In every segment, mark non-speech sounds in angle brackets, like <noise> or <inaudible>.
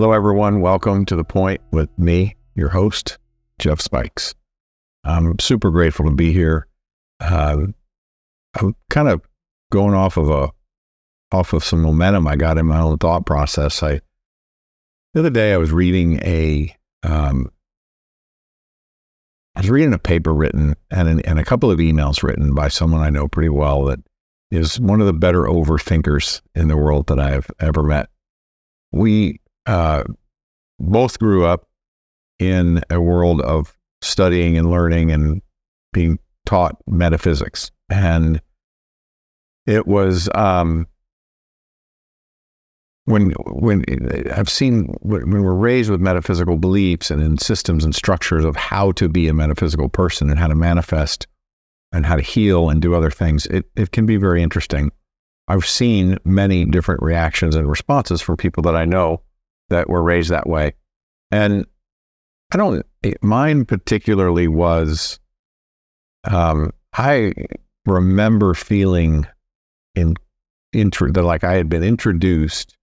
Hello, everyone. Welcome to The Point with me, your host, Jeff Spikes. I'm super grateful to be here. Um, I'm kind of going off of a off of some momentum I got in my own thought process. I the other day I was reading a um, I was reading a paper written and an, and a couple of emails written by someone I know pretty well that is one of the better overthinkers in the world that I've ever met. We uh, both grew up in a world of studying and learning and being taught metaphysics. And it was um, when when I've seen when we're raised with metaphysical beliefs and in systems and structures of how to be a metaphysical person and how to manifest and how to heal and do other things, it, it can be very interesting. I've seen many different reactions and responses from people that I know that were raised that way. And I don't, mine particularly was, um, I remember feeling in, intro, that like I had been introduced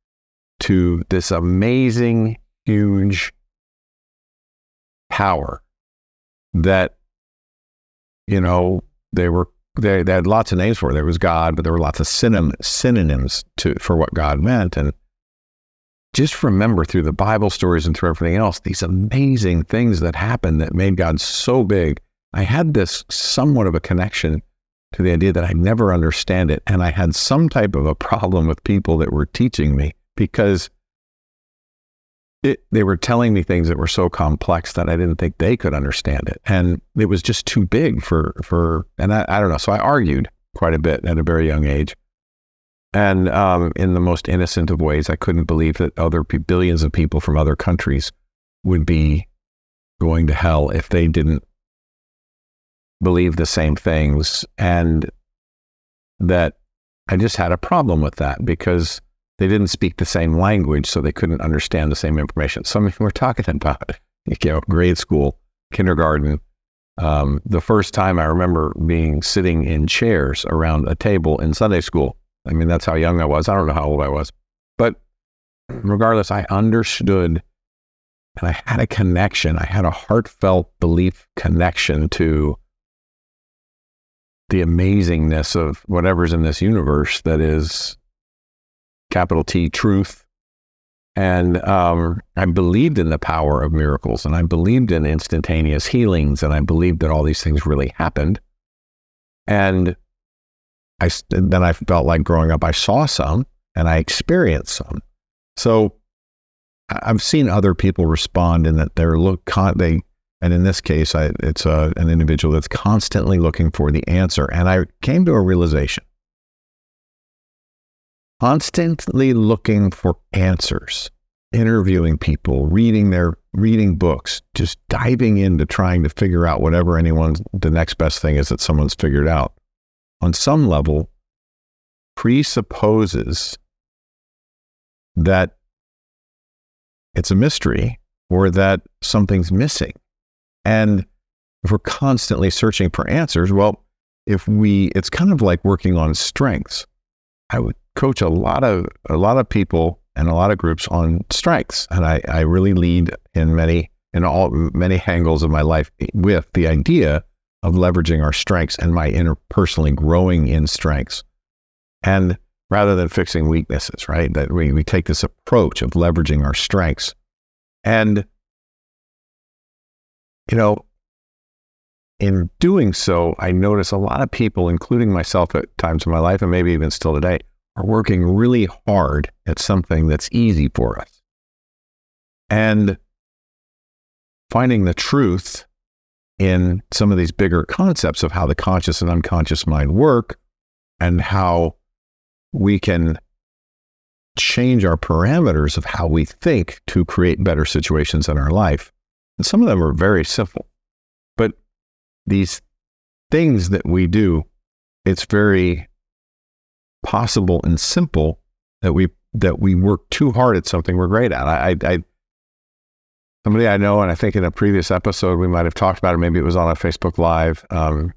to this amazing, huge power that, you know, they were, they, they had lots of names for it. There was God, but there were lots of synonym, synonyms to, for what God meant. And, just remember through the Bible stories and through everything else, these amazing things that happened that made God so big. I had this somewhat of a connection to the idea that I never understand it. And I had some type of a problem with people that were teaching me because it, they were telling me things that were so complex that I didn't think they could understand it. And it was just too big for, for and I, I don't know. So I argued quite a bit at a very young age. And um, in the most innocent of ways, I couldn't believe that other billions of people from other countries would be going to hell if they didn't believe the same things. And that I just had a problem with that because they didn't speak the same language, so they couldn't understand the same information. Some of them were talking about, <laughs> you know, grade school, kindergarten. Um, the first time I remember being sitting in chairs around a table in Sunday school I mean, that's how young I was. I don't know how old I was. But regardless, I understood and I had a connection. I had a heartfelt belief connection to the amazingness of whatever's in this universe that is capital T truth. And um, I believed in the power of miracles and I believed in instantaneous healings and I believed that all these things really happened. And I then I felt like growing up, I saw some and I experienced some. So I've seen other people respond in that they're look con- they and in this case, I, it's a, an individual that's constantly looking for the answer. And I came to a realization: constantly looking for answers, interviewing people, reading their reading books, just diving into trying to figure out whatever anyone's the next best thing is that someone's figured out on some level, presupposes that it's a mystery or that something's missing. And if we're constantly searching for answers, well, if we, it's kind of like working on strengths. I would coach a lot of a lot of people and a lot of groups on strengths, and I, I really lead in many in all many angles of my life with the idea of leveraging our strengths and my interpersonally growing in strengths. And rather than fixing weaknesses, right? That we, we take this approach of leveraging our strengths. And, you know, in doing so, I notice a lot of people, including myself at times in my life, and maybe even still today, are working really hard at something that's easy for us. And finding the truth in some of these bigger concepts of how the conscious and unconscious mind work and how we can change our parameters of how we think to create better situations in our life. And some of them are very simple, but these things that we do, it's very possible and simple that we that we work too hard at something we're great at. I, I, somebody I know, and I think in a previous episode we might have talked about it. Maybe it was on a Facebook Live. Um,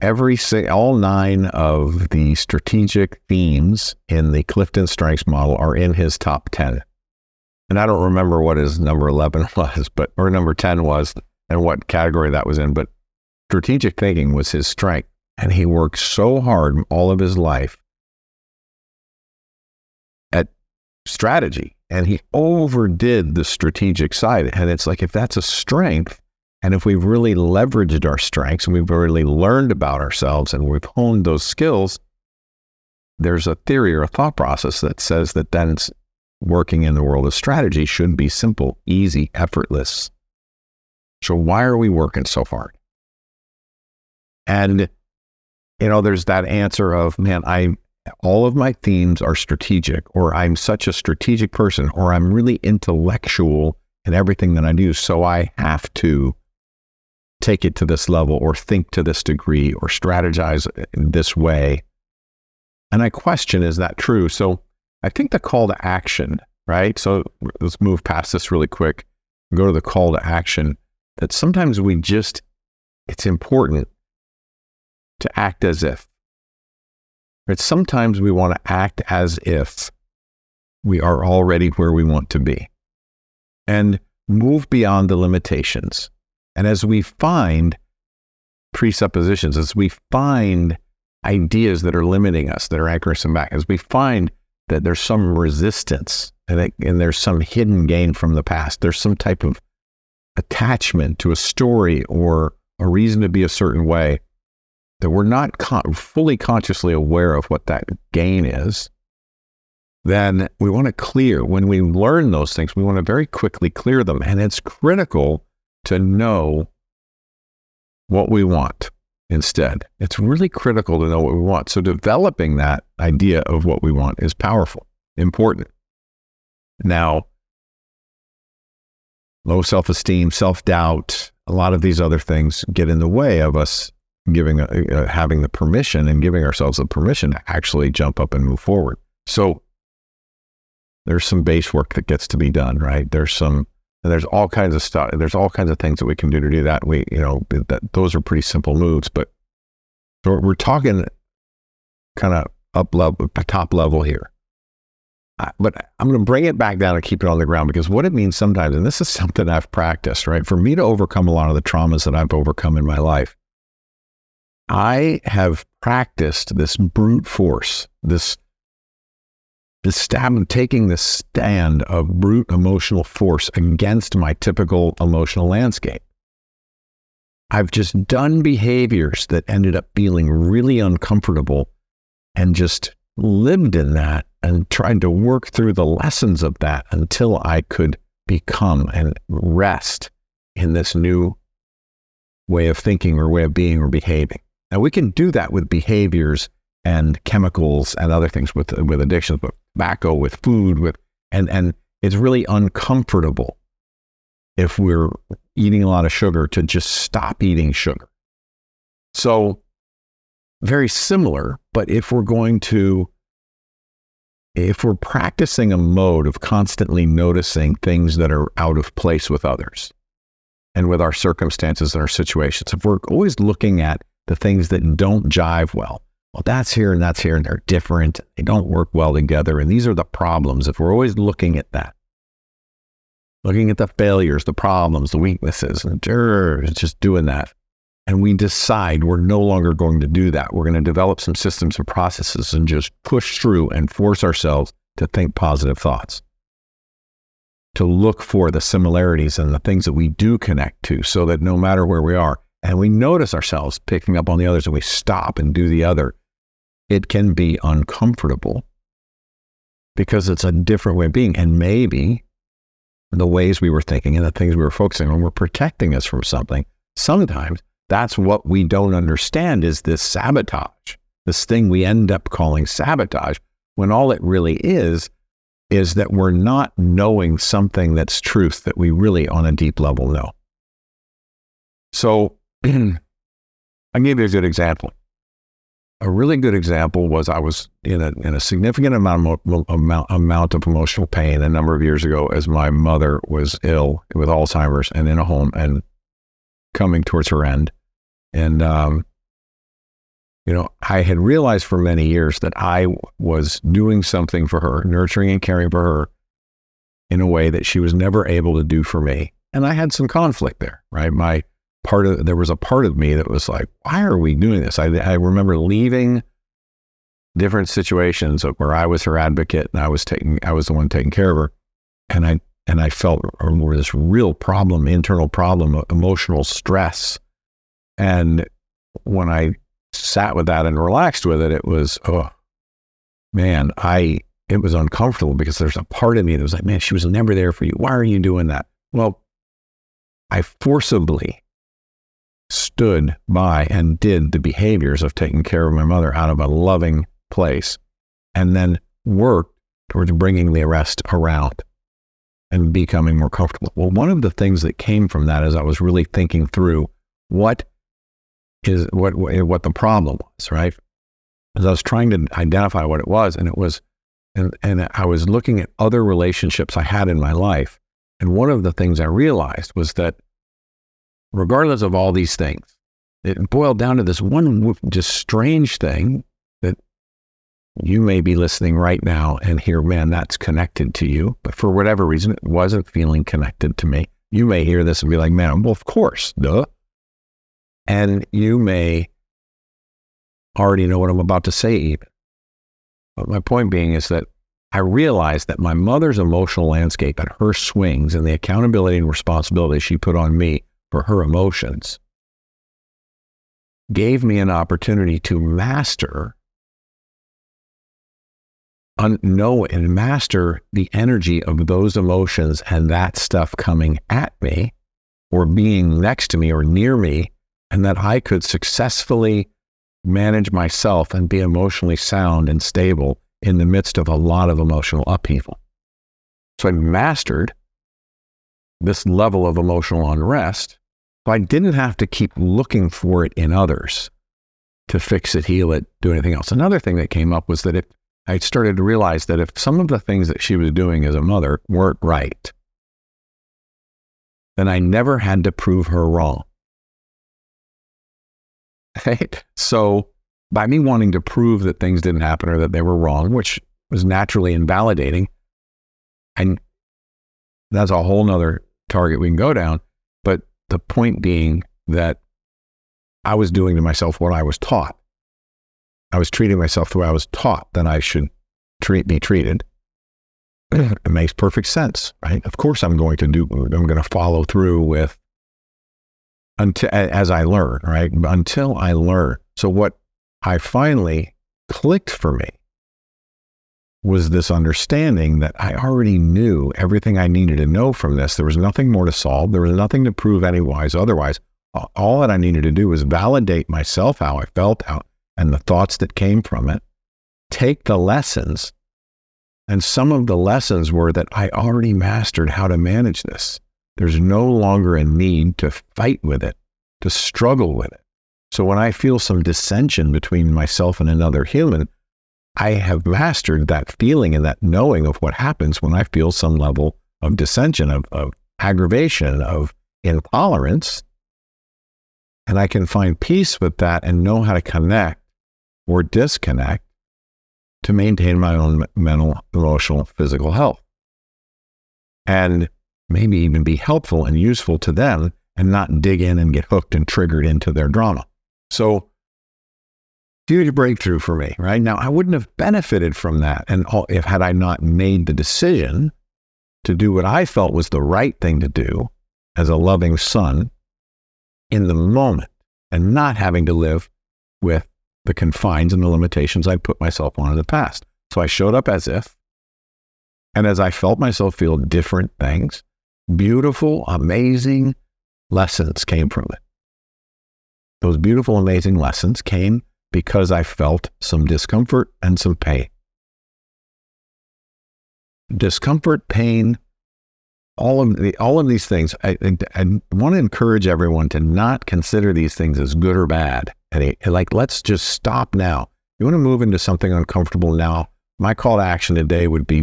every all nine of the strategic themes in the Clifton Strengths model are in his top ten. and I don't remember what his number 11 <laughs> was, but, or number 10 was, and what category that was in, but strategic thinking was his strength. And he worked so hard all of his life at strategy and he overdid the strategic side. And it's like, if that's a strength, and if we've really leveraged our strengths and we've really learned about ourselves and we've honed those skills, there's a theory or a thought process that says that then working in the world of strategy should be simple, easy, effortless. So why are we working so hard? And you know, there's that answer of, man, I all of my themes are strategic, or I'm such a strategic person, or I'm really intellectual in everything that I do. So I have to take it to this level, or think to this degree, or strategize this way. And I question, is that true? So I think the call to action, right? So let's move past this really quick. and Go to the call to action that sometimes we just, it's important to act as if. Right? Sometimes we want to act as if we are already where we want to be and move beyond the limitations. And as we find presuppositions, as we find ideas that are limiting us, that are anchoring us back, as we find that there's some resistance and, it, and there's some hidden gain from the past, there's some type of attachment to a story or a reason to be a certain way, that we're not fully consciously aware of what that gain is, then we want to clear. When we learn those things, we want to very quickly clear them. And it's critical to know what we want instead. It's really critical to know what we want. So developing that idea of what we want is powerful, important. Now, low self esteem, self doubt, a lot of these other things get in the way of us giving a, uh, having the permission and giving ourselves the permission to actually jump up and move forward. So there's some base work that gets to be done, right? There's some there's all kinds of stuff. There's all kinds of things that we can do to do that. We, you know, that those are pretty simple moves, but we're talking kind of up level, top level here. Uh, but I'm going to bring it back down and keep it on the ground because what it means sometimes, and this is something I've practiced, right? For me to overcome a lot of the traumas that I've overcome in my life, I have practiced this brute force, this this stab, taking the stand of brute emotional force against my typical emotional landscape. I've just done behaviors that ended up feeling really uncomfortable and just lived in that and tried to work through the lessons of that until I could become and rest in this new way of thinking or way of being or behaving. Now we can do that with behaviors and chemicals and other things with with addictions, but tobacco, with food, with and and it's really uncomfortable if we're eating a lot of sugar to just stop eating sugar. So very similar, but if we're going to if we're practicing a mode of constantly noticing things that are out of place with others and with our circumstances and our situations, if we're always looking at the things that don't jive well. Well, that's here and that's here, and they're different. They don't work well together. And these are the problems. If we're always looking at that, looking at the failures, the problems, the weaknesses, and just doing that. And we decide we're no longer going to do that. We're going to develop some systems and processes and just push through and force ourselves to think positive thoughts, to look for the similarities and the things that we do connect to so that no matter where we are, and we notice ourselves picking up on the others and we stop and do the other, it can be uncomfortable because it's a different way of being. And maybe the ways we were thinking and the things we were focusing on were protecting us from something. Sometimes that's what we don't understand is this sabotage, this thing we end up calling sabotage, when all it really is, is that we're not knowing something that's truth that we really on a deep level know. So I gave you a good example. A really good example was I was in a, in a significant amount of, amount, amount of emotional pain a number of years ago as my mother was ill with Alzheimer's and in a home and coming towards her end. And, um, you know, I had realized for many years that I was doing something for her, nurturing and caring for her in a way that she was never able to do for me. And I had some conflict there, right? My part of there was a part of me that was like, why are we doing this? I, I remember leaving different situations where I was her advocate and I was taking I was the one taking care of her, and I and I felt more this real problem, internal problem, emotional stress, and when I sat with that and relaxed with it, it was oh man, I it was uncomfortable because there's a part of me that was like, man, she was never there for you. Why are you doing that? Well, I forcibly stood by and did the behaviors of taking care of my mother out of a loving place and then worked towards bringing the rest around and becoming more comfortable. Well, one of the things that came from that is I was really thinking through what is what what the problem was, right? As I was trying to identify what it was, and it was, and and I was looking at other relationships I had in my life, and one of the things I realized was that, regardless of all these things, it boiled down to this one just strange thing that you may be listening right now and hear, man, that's connected to you, but for whatever reason, it wasn't feeling connected to me. You may hear this and be like, man, well, of course, duh. And you may already know what I'm about to say, even. But my point being is that I realized that my mother's emotional landscape and her swings and the accountability and responsibility she put on me for her emotions gave me an opportunity to master un- know and master the energy of those emotions and that stuff coming at me or being next to me or near me and that I could successfully manage myself and be emotionally sound and stable in the midst of a lot of emotional upheaval. So I mastered this level of emotional unrest. So I didn't have to keep looking for it in others to fix it, heal it, do anything else. Another thing that came up was that if I started to realize that if some of the things that she was doing as a mother weren't right, then I never had to prove her wrong. <laughs> Right? So by me wanting to prove that things didn't happen or that they were wrong, which was naturally invalidating, and that's a whole nother target we can go down. The point being that I was doing to myself what I was taught. I was treating myself the way I was taught that I should treat be treated. <clears throat> it makes perfect sense, right? Of course, I'm going to do. I'm going to follow through with until as I learn, right? Until I learn. So what I finally clicked for me was this understanding that I already knew everything I needed to know from this. There was nothing more to solve. There was nothing to prove anywise. Otherwise, all that I needed to do was validate myself, how I felt, how, and the thoughts that came from it. Take the lessons. And some of the lessons were that I already mastered how to manage this. There's no longer a need to fight with it, to struggle with it. So when I feel some dissension between myself and another human, I have mastered that feeling and that knowing of what happens when I feel some level of dissension, of, of aggravation, of intolerance. And I can find peace with that and know how to connect or disconnect to maintain my own mental, emotional, physical health. And maybe even be helpful and useful to them and not dig in and get hooked and triggered into their drama. So, huge breakthrough for me, right? Now, I wouldn't have benefited from that and all, if had I not made the decision to do what I felt was the right thing to do as a loving son in the moment and not having to live with the confines and the limitations I'd put myself on in the past. So I showed up as if, and as I felt myself feel different things, beautiful, amazing lessons came from it. Those beautiful, amazing lessons came because I felt some discomfort and some pain. Discomfort, pain, all of the, all of these things. I, I, I want to encourage everyone to not consider these things as good or bad. And like, let's just stop now. You want to move into something uncomfortable now. My call to action today would be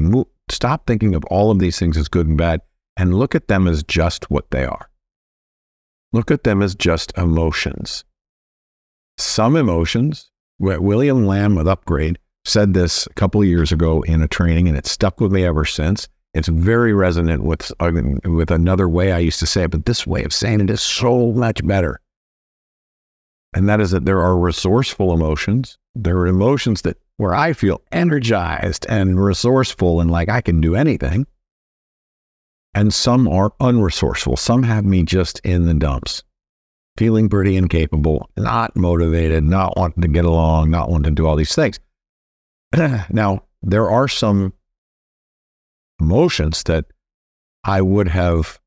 stop thinking of all of these things as good and bad and look at them as just what they are. Look at them as just emotions. Some emotions, William Lamb with Upgrade said this a couple of years ago in a training, and it stuck with me ever since. It's very resonant with uh, with another way I used to say it, but this way of saying it is so much better. And that is that there are resourceful emotions. There are emotions that where I feel energized and resourceful and like I can do anything. And some are unresourceful. Some have me just in the dumps, feeling pretty incapable, not motivated, not wanting to get along, not wanting to do all these things. <clears throat> now, there are some emotions that I would have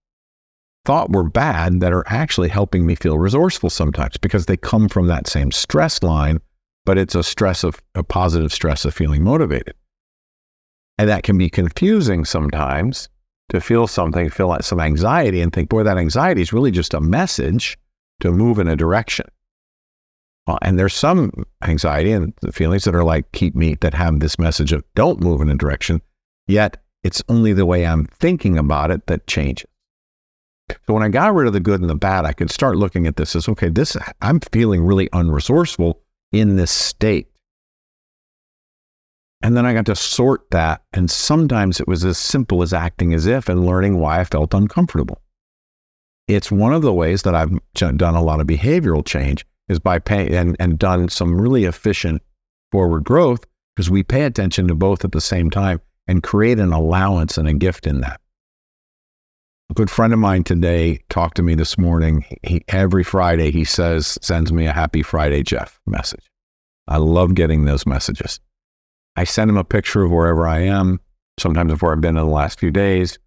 thought were bad that are actually helping me feel resourceful sometimes because they come from that same stress line, but it's a stress of a positive stress of feeling motivated. And that can be confusing sometimes to feel something, feel like some anxiety and think, boy, that anxiety is really just a message to move in a direction. Well, and there's some anxiety and feelings that are like, keep me, that have this message of don't move in a direction. Yet it's only the way I'm thinking about it that changes. So when I got rid of the good and the bad, I could start looking at this as okay, this I'm feeling really unresourceful in this state. And then I got to sort that. And sometimes it was as simple as acting as if and learning why I felt uncomfortable. It's one of the ways that I've done a lot of behavioral change is by paying and, and done some really efficient forward growth because we pay attention to both at the same time and create an allowance and a gift in that. A good friend of mine today talked to me this morning. He, every Friday, he says, sends me a happy Friday, Jeff message. I love getting those messages. I send him a picture of wherever I am, sometimes of where I've been in the last few days,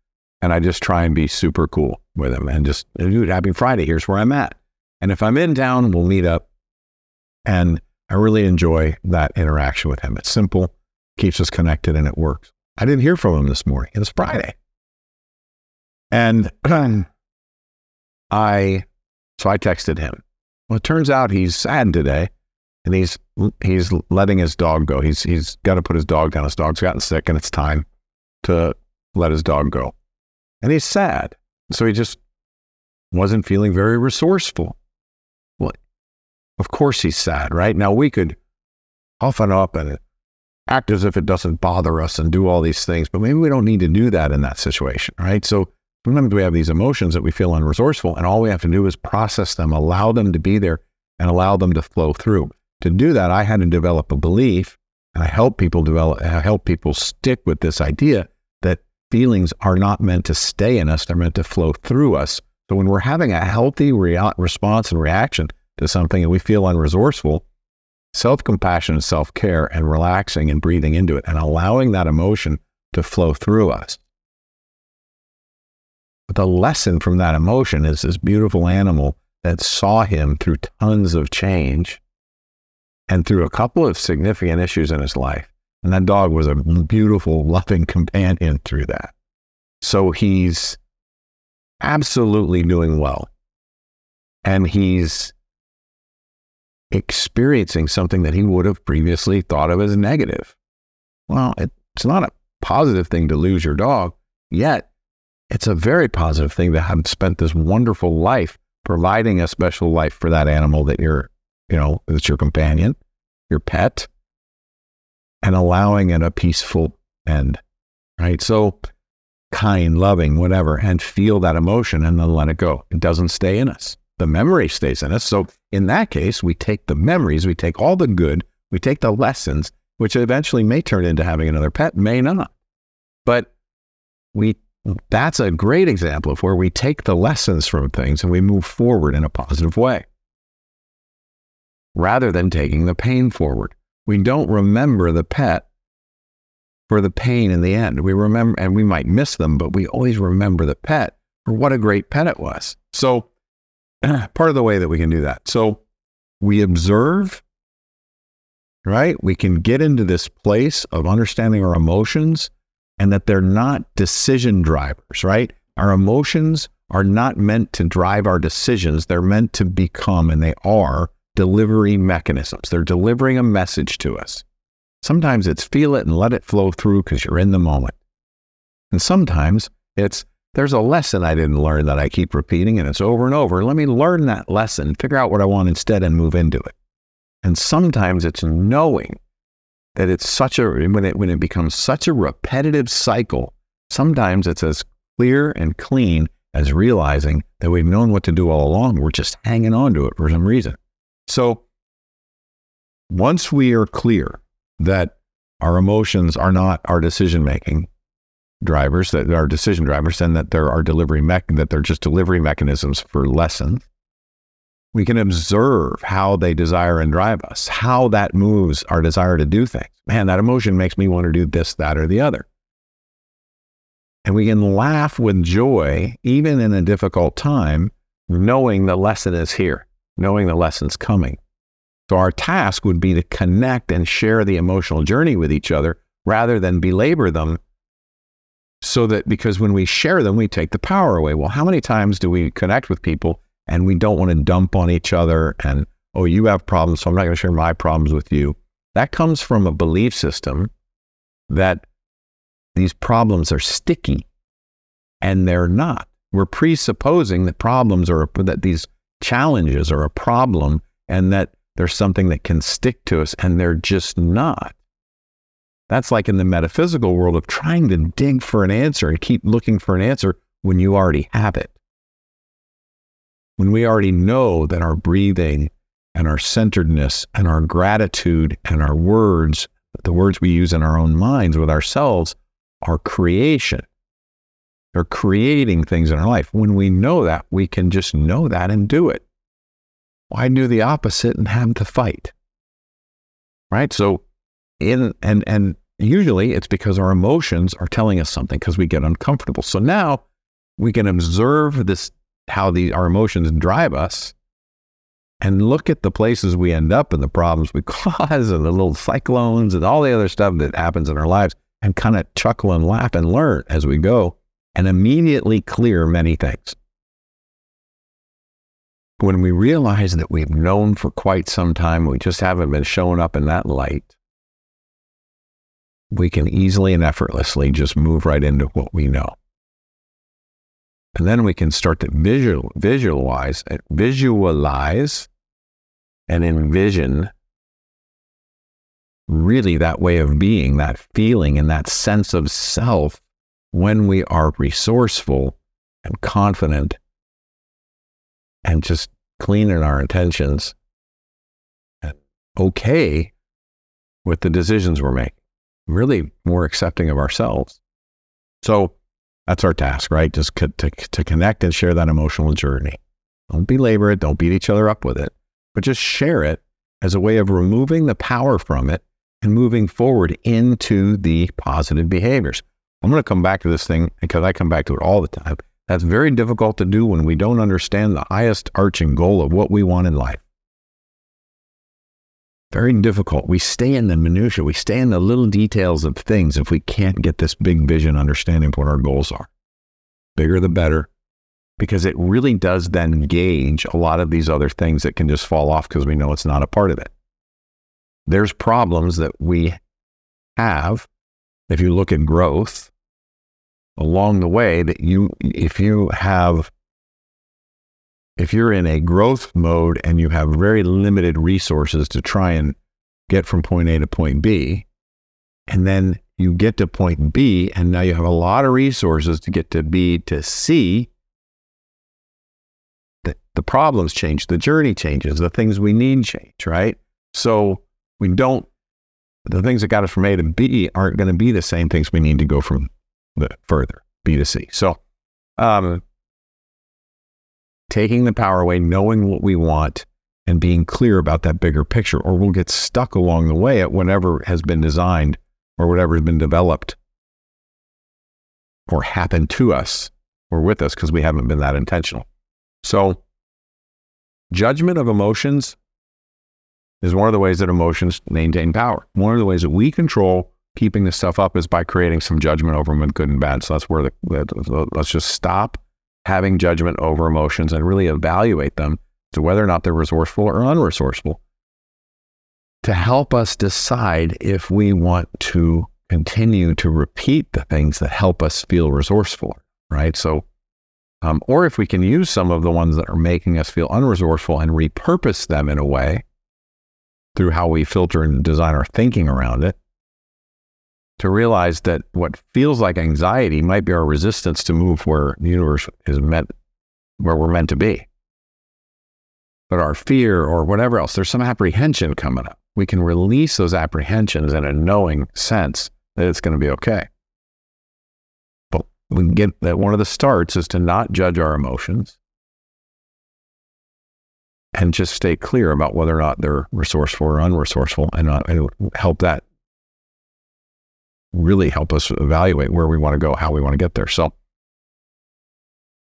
and I just try and be super cool with him and just, dude, happy Friday. Here's where I'm at. And if I'm in town, we'll meet up. And I really enjoy that interaction with him. It's simple, keeps us connected, and it works. I didn't hear from him this morning. It's Friday. And <clears throat> I, so I texted him. Well, it turns out he's sad today and he's, he's letting his dog go. He's, he's got to put his dog down. His dog's gotten sick and it's time to let his dog go. And he's sad. So he just wasn't feeling very resourceful. Well, of course he's sad, right? Now we could huffing up and act as if it doesn't bother us and do all these things, but maybe we don't need to do that in that situation, right? So sometimes we have these emotions that we feel unresourceful, and all we have to do is process them, allow them to be there, and allow them to flow through. To do that, I had to develop a belief, and I help people develop, I help people stick with this idea feelings are not meant to stay in us; they're meant to flow through us. So when we're having a healthy response and reaction to something, and we feel unresourceful, self compassion and self care and relaxing and breathing into it and allowing that emotion to flow through us. But the lesson from that emotion is this beautiful animal that saw him through tons of change and through a couple of significant issues in his life. And that dog was a beautiful, loving companion through that. So he's absolutely doing well. And he's experiencing something that he would have previously thought of as negative. Well, it's not a positive thing to lose your dog, yet it's a very positive thing to have spent this wonderful life providing a special life for that animal that you're, you know, that's your companion, your pet, and allowing it a peaceful end. Right. So kind, loving, whatever, and feel that emotion and then let it go. It doesn't stay in us the memory stays in us. So in that case, we take the memories, we take all the good, we take the lessons, which eventually may turn into having another pet, may not. But we that's a great example of where we take the lessons from things and we move forward in a positive way rather than taking the pain forward. We don't remember the pet for the pain in the end. We remember, and we might miss them, but we always remember the pet for what a great pet it was. So <clears throat> part of the way that we can do that. So we observe, right? We can get into this place of understanding our emotions and that they're not decision drivers, right? Our emotions are not meant to drive our decisions. They're meant to become, and they are, delivery mechanisms. They're delivering a message to us. Sometimes it's feel it and let it flow through because you're in the moment. And sometimes it's there's a lesson I didn't learn that I keep repeating, and it's over and over. Let me learn that lesson, figure out what I want instead, and move into it. And sometimes it's knowing that it's such a when it when it becomes such a repetitive cycle Sometimes it's as clear and clean as realizing that we've known what to do all along. We're just hanging on to it for some reason. So once we are clear that our emotions are not our decision making drivers, that are decision drivers, and that there are delivery me- that they're just delivery mechanisms for lessons, we can observe how they desire and drive us, how that moves our desire to do things. Man, that emotion makes me want to do this, that, or the other. And we can laugh with joy, even in a difficult time, knowing the lesson is here, knowing the lesson's coming. So our task would be to connect and share the emotional journey with each other rather than belabor them so that because when we share them, we take the power away. Well, how many times do we connect with people and we don't want to dump on each other and, oh, you have problems, so I'm not going to share my problems with you? That comes from a belief system that these problems are sticky and they're not. We're presupposing that problems are, that these challenges are a problem and that there's something that can stick to us and they're just not. That's like in the metaphysical world of trying to dig for an answer and keep looking for an answer when you already have it. When we already know that our breathing and our centeredness and our gratitude and our words, the words we use in our own minds with ourselves, are creation. They're creating things in our life. When we know that, we can just know that and do it. Why do the opposite and have to fight? Right? So in and and usually it's because our emotions are telling us something because we get uncomfortable. So now we can observe this how the our emotions drive us and look at the places we end up and the problems we <laughs> cause and the little cyclones and all the other stuff that happens in our lives and kind of chuckle and laugh and learn as we go and immediately clear many things. When we realize that we've known for quite some time, we just haven't been showing up in that light, we can easily and effortlessly just move right into what we know. And then we can start to visual, visualize, uh, visualize and envision really that way of being, that feeling, and that sense of self when we are resourceful and confident and just clean in our intentions and okay with the decisions we're making really more accepting of ourselves. So that's our task, right? Just to, to, to connect and share that emotional journey. Don't belabor it, don't beat each other up with it, but just share it as a way of removing the power from it and moving forward into the positive behaviors. I'm going to come back to this thing because I come back to it all the time. That's very difficult to do when we don't understand the highest arching goal of what we want in life very difficult. We stay in the minutia. We stay in the little details of things if we can't get this big vision understanding of what our goals are. Bigger the better, because it really does then gauge a lot of these other things that can just fall off because we know it's not a part of it. There's problems that we have if you look at growth along the way that you if you have if you're in a growth mode and you have very limited resources to try and get from point A to point B, and then you get to point B, and now you have a lot of resources to get to B to C, the, the problems change, the journey changes, the things we need change, right? So we don't, the things that got us from A to B aren't going to be the same things we need to go from the further, B to C. So, um, taking the power away, knowing what we want, and being clear about that bigger picture, or we'll get stuck along the way at whatever has been designed or whatever has been developed or happened to us or with us because we haven't been that intentional. So, judgment of emotions is one of the ways that emotions maintain power. One of the ways that we control keeping this stuff up is by creating some judgment over them, good and bad. So that's where the, the let's just stop having judgment over emotions and really evaluate them to whether or not they're resourceful or unresourceful to help us decide if we want to continue to repeat the things that help us feel resourceful, right? So, um, or if we can use some of the ones that are making us feel unresourceful and repurpose them in a way through how we filter and design our thinking around it to realize that what feels like anxiety might be our resistance to move where the universe is meant, where we're meant to be. But our fear or whatever else, there's some apprehension coming up. We can release those apprehensions in a knowing sense that it's going to be okay. But we get that one of the starts is to not judge our emotions and just stay clear about whether or not they're resourceful or unresourceful and, and help that really help us evaluate where we want to go, how we want to get there. So,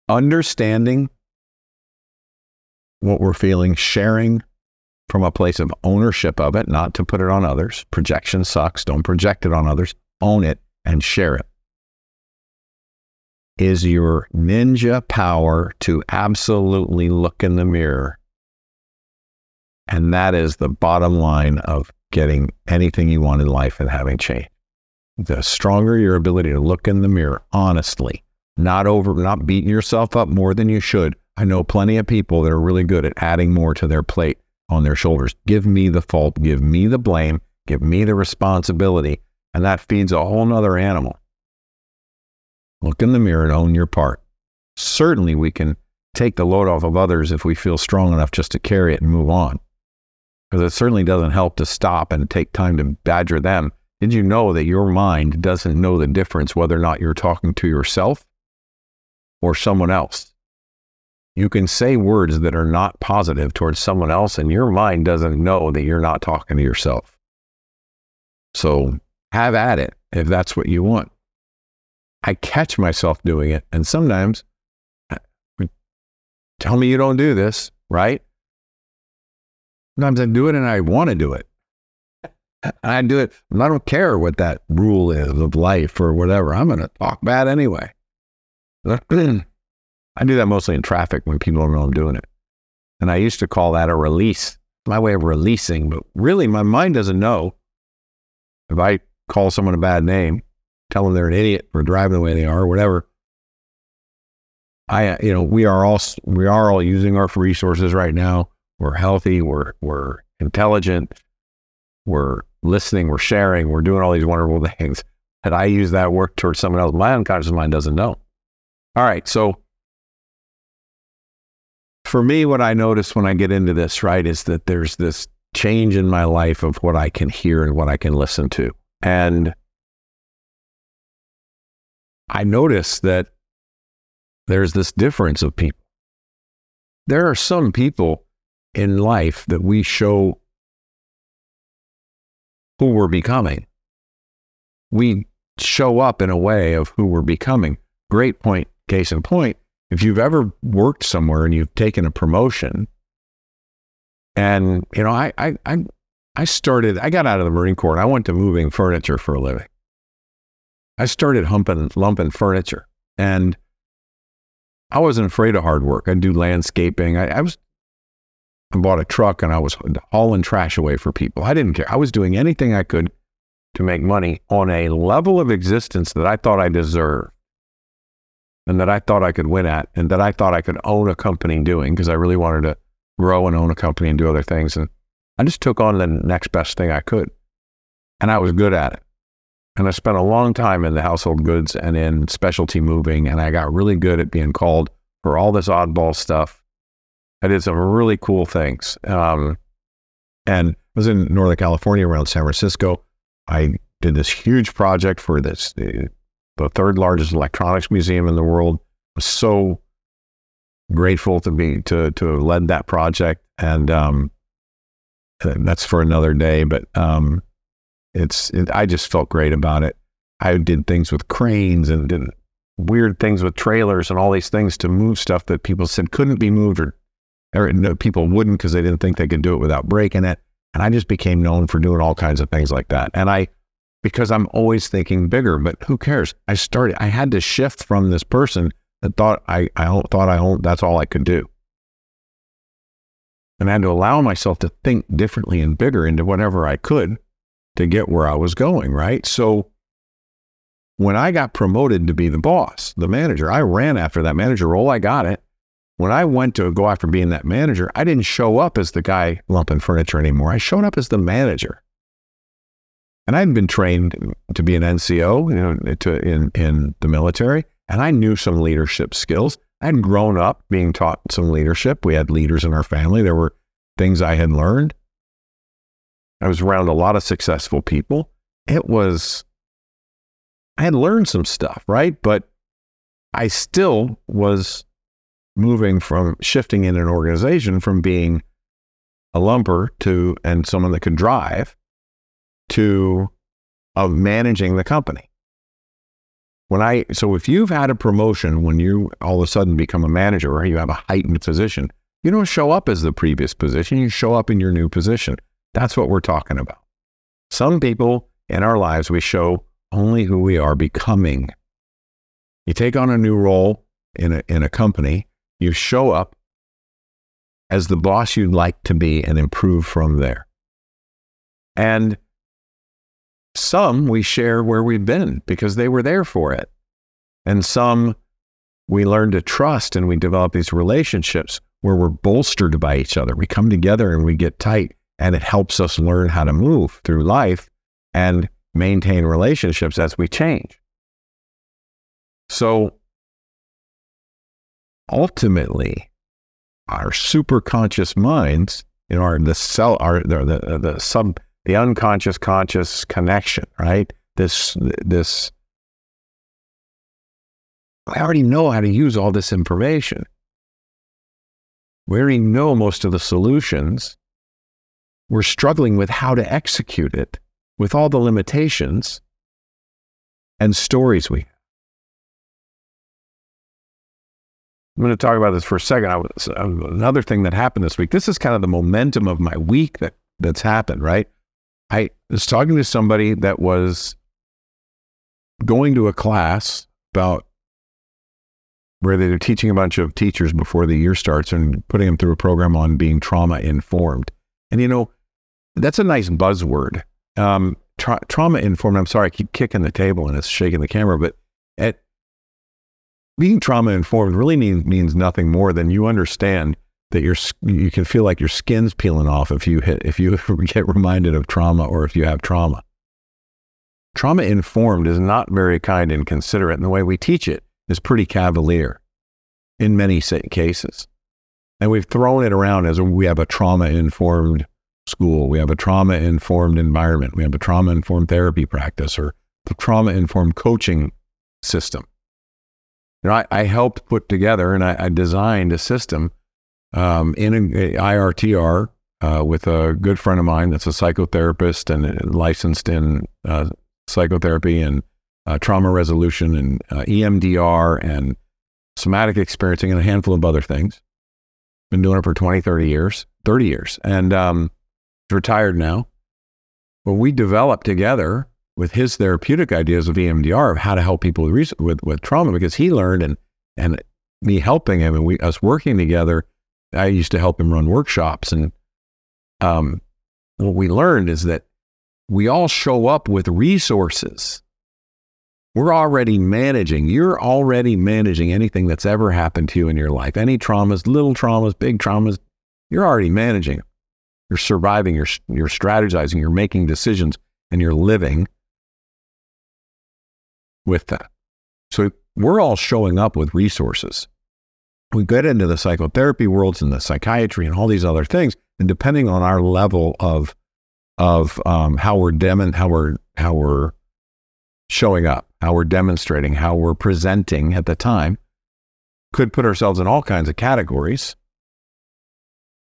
understanding what we're feeling, sharing from a place of ownership of it, not to put it on others. Projection sucks. Don't project it on others. Own it and share it. Is your ninja power to absolutely look in the mirror. And that is the bottom line of getting anything you want in life and having change the stronger your ability to look in the mirror honestly, not over, not beating yourself up more than you should. I know plenty of people that are really good at adding more to their plate on their shoulders. Give me the fault, give me the blame, give me the responsibility. And that feeds a whole nother animal. Look in the mirror and own your part. Certainly, we can take the load off of others if we feel strong enough just to carry it and move on. Because it certainly doesn't help to stop and take time to badger them did you know that your mind doesn't know the difference whether or not you're talking to yourself or someone else? You can say words that are not positive towards someone else, and your mind doesn't know that you're not talking to yourself. So have at it if that's what you want. I catch myself doing it, and sometimes tell me you don't do this, right? Sometimes I do it and I want to do it. I do it. I don't care what that rule is of life or whatever. I'm going to talk bad anyway. <clears throat> I do that mostly in traffic when people don't know I'm doing it. And I used to call that a release, my way of releasing. But really, my mind doesn't know if I call someone a bad name, tell them they're an idiot for driving the way they are, or whatever. I, you know, we are all we are all using our resources right now. We're healthy. We're we're intelligent. We're listening, we're sharing, we're doing all these wonderful <laughs> things. Had I used that work towards someone else, my unconscious mind doesn't know. All right. So for me, what I notice when I get into this, right, is that there's this change in my life of what I can hear and what I can listen to. And I notice that there's this difference of people. There are some people in life that we show who we're becoming. We show up in a way of who we're becoming. Great point, case in point. If you've ever worked somewhere and you've taken a promotion, and you know, I I I, I started. I got out of the Marine Corps. I went to moving furniture for a living. I started humping lumping furniture, and I wasn't afraid of hard work. I'd do landscaping. I, I was I bought a truck and I was hauling trash away for people. I didn't care. I was doing anything I could to make money on a level of existence that I thought I deserved and that I thought I could win at and that I thought I could own a company doing because I really wanted to grow and own a company and do other things. And I just took on the next best thing I could. And I was good at it. And I spent a long time in the household goods and in specialty moving. And I got really good at being called for all this oddball stuff I did some really cool things. Um, and I was in Northern California around San Francisco. I did this huge project for this, the, the third largest electronics museum in the world. I was so grateful to be to to have led that project, and um, that's for another day. But um, it's it, I just felt great about it. I did things with cranes and did weird things with trailers and all these things to move stuff that people said couldn't be moved or or no, people wouldn't because they didn't think they could do it without breaking it. And I just became known for doing all kinds of things like that. And I, because I'm always thinking bigger, but who cares? I started, I had to shift from this person that thought I, I thought I owned, that's all I could do. And I had to allow myself to think differently and bigger into whatever I could to get where I was going, right? So when I got promoted to be the boss, the manager, I ran after that manager role. I got it. When I went to go after being that manager, I didn't show up as the guy lumping furniture anymore. I showed up as the manager. And I'd been trained to be an NCO you know, to, in, in the military, and I knew some leadership skills. I'd grown up being taught some leadership. We had leaders in our family. There were things I had learned. I was around a lot of successful people. It was, I had learned some stuff, right? But I still was moving from shifting in an organization from being a lumper to and someone that could drive to of managing the company. When I so if you've had a promotion when you all of a sudden become a manager or you have a heightened position, you don't show up as the previous position, you show up in your new position. That's what we're talking about. Some people in our lives we show only who we are becoming. You take on a new role in a in a company, you show up as the boss you'd like to be and improve from there. And some we share where we've been because they were there for it. And some we learn to trust and we develop these relationships where we're bolstered by each other. We come together and we get tight, and it helps us learn how to move through life and maintain relationships as we change. So ultimately, our superconscious minds, you know, are the cell, are the, the, the sub, the unconscious conscious connection, right? This, this, I already know how to use all this information. We already know most of the solutions. We're struggling with how to execute it with all the limitations and stories we I'm going to talk about this for a second. I was, uh, another thing that happened this week. This is kind of the momentum of my week that that's happened, right? I was talking to somebody that was going to a class about where they're teaching a bunch of teachers before the year starts and putting them through a program on being trauma informed. And you know, that's a nice buzzword. Um, tra- trauma informed. I'm sorry, I keep kicking the table and it's shaking the camera, but at being trauma informed really means, means nothing more than you understand that you're, you can feel like your skin's peeling off if you hit, if you <laughs> get reminded of trauma or if you have trauma. Trauma informed is not very kind and considerate, and the way we teach it is pretty cavalier in many cases. And we've thrown it around as we have a trauma informed school, we have a trauma informed environment, we have a trauma informed therapy practice, or the trauma informed coaching system. You know, I, I, helped put together and I, I designed a system um, in a, a IRTR uh, with a good friend of mine that's a psychotherapist and licensed in uh, psychotherapy and uh, trauma resolution and uh, EMDR and somatic experiencing and a handful of other things. Been doing it for 20, 30 years, 30 years, and um, retired now. But we developed together with his therapeutic ideas of EMDR of how to help people with, with, trauma because he learned and, and me helping him and we, us working together, I used to help him run workshops. And um, what we learned is that we all show up with resources. We're already managing, you're already managing anything that's ever happened to you in your life. Any traumas, little traumas, big traumas, you're already managing. You're surviving, you're, you're strategizing, you're making decisions, and you're living with that. So we're all showing up with resources. We get into the psychotherapy worlds and the psychiatry and all these other things, and depending on our level of of um, how we're dem- how we're how we're showing up, how we're demonstrating, how we're presenting at the time, could put ourselves in all kinds of categories.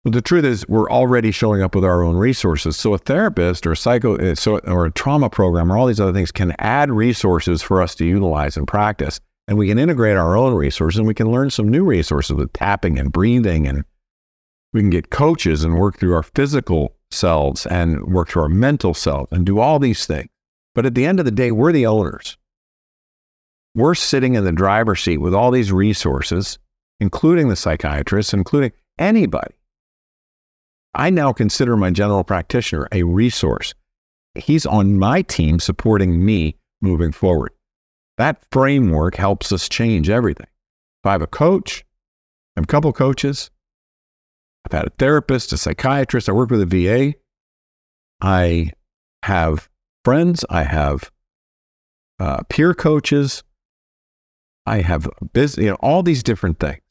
But the truth is, we're already showing up with our own resources. So a therapist or a psycho uh, or a trauma program or all these other things can add resources for us to utilize and practice. And we can integrate our own resources and we can learn some new resources with tapping and breathing. And we can get coaches and work through our physical selves and work through our mental self and do all these things. But at the end of the day, we're the owners. We're sitting in the driver's seat with all these resources, including the psychiatrist, including anybody I now consider my general practitioner a resource. He's on my team supporting me moving forward. That framework helps us change everything. If I have a coach, I have a couple coaches, I've had a therapist, a psychiatrist, I work with a VA, I have friends, I have uh, peer coaches, I have business, you know, all these different things.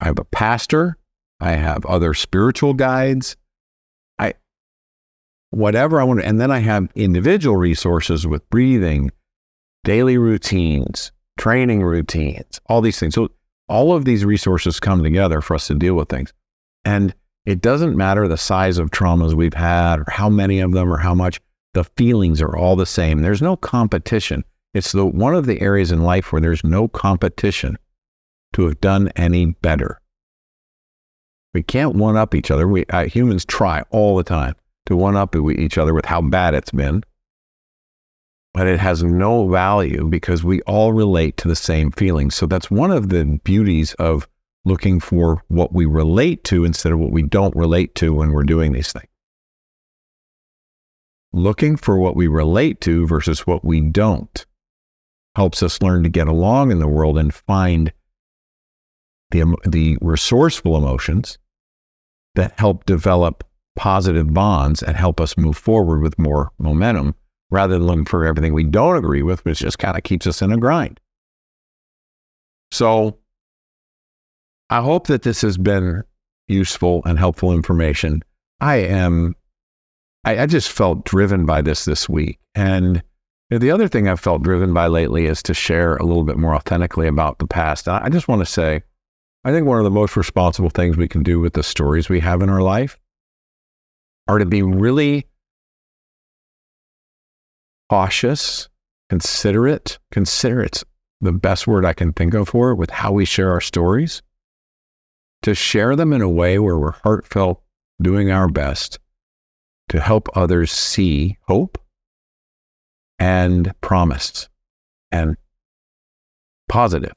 I have a pastor, I have other spiritual guides, I whatever I want to, and then I have individual resources with breathing, daily routines, training routines, all these things. So all of these resources come together for us to deal with things. And it doesn't matter the size of traumas we've had or how many of them or how much, the feelings are all the same. There's no competition. It's the one of the areas in life where there's no competition to have done any better. We can't one up each other. We uh, humans try all the time to one up each other with how bad it's been but it has no value because we all relate to the same feelings. So that's one of the beauties of looking for what we relate to instead of what we don't relate to when we're doing these things. Looking for what we relate to versus what we don't helps us learn to get along in the world and find the, the resourceful emotions that help develop positive bonds and help us move forward with more momentum rather than looking for everything we don't agree with, which just kind of keeps us in a grind. So I hope that this has been useful and helpful information. I am, I, I just felt driven by this this week. And the other thing I've felt driven by lately is to share a little bit more authentically about the past. I just want to say, I think one of the most responsible things we can do with the stories we have in our life are to be really cautious, considerate, considerate, the best word I can think of for it with how we share our stories, to share them in a way where we're heartfelt, doing our best to help others see hope and promise and positive.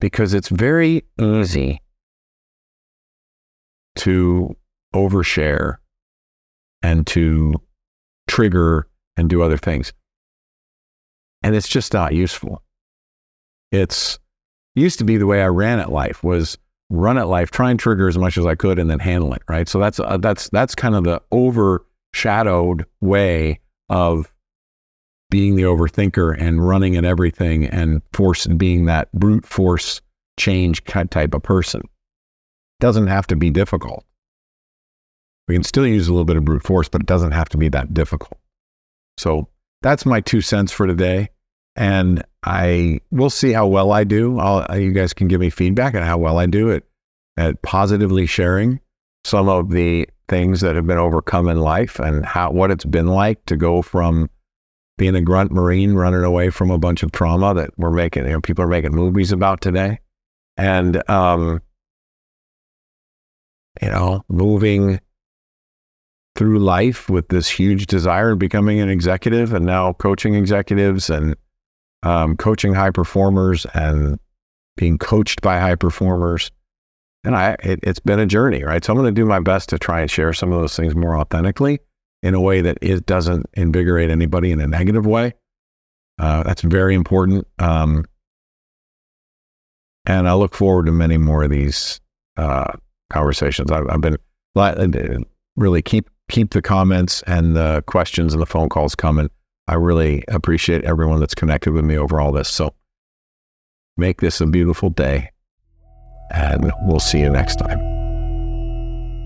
Because it's very easy to overshare and to trigger and do other things. And it's just not useful. It's used to be the way I ran at life was run at life, try and trigger as much as I could, and then handle it. Right. So that's uh, that's that's kind of the overshadowed way of being the overthinker and running at everything and force being that brute force change type of person. Doesn't have to be difficult. We can still use a little bit of brute force, but it doesn't have to be that difficult. So that's my two cents for today. And I will see how well I do. I'll, you guys can give me feedback on how well I do it at positively sharing some of the things that have been overcome in life and how what it's been like to go from being a grunt marine running away from a bunch of trauma that we're making you know people are making movies about today and um you know moving through life with this huge desire of becoming an executive and now coaching executives and um, coaching high performers and being coached by high performers. And I, it, has been a journey, right? So I'm going to do my best to try and share some of those things more authentically in a way that it doesn't invigorate anybody in a negative way. Uh, that's very important. Um, and I look forward to many more of these uh, conversations. I've, I've been really keep keep the comments and the questions and the phone calls coming. I really appreciate everyone that's connected with me over all this. So make this a beautiful day, and we'll see you next time.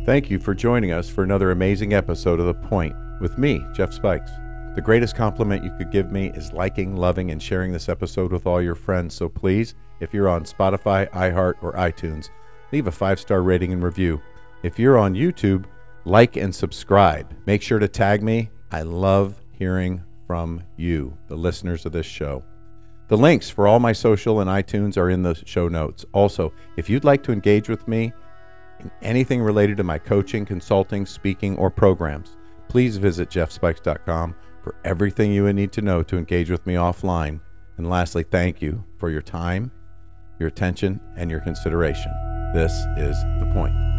Thank you for joining us for another amazing episode of The Point with me, Jeff Spikes. The greatest compliment you could give me is liking, loving, and sharing this episode with all your friends. So please, if you're on Spotify, iHeart, or iTunes, leave a five star rating and review. If you're on YouTube, like and subscribe. Make sure to tag me. I love hearing from you, the listeners of this show. The links for all my social and iTunes are in the show notes. Also, if you'd like to engage with me in anything related to my coaching, consulting, speaking, or programs, please visit jeffspikes.com for everything you would need to know to engage with me offline. And lastly, thank you for your time, your attention, and your consideration. This is The Point.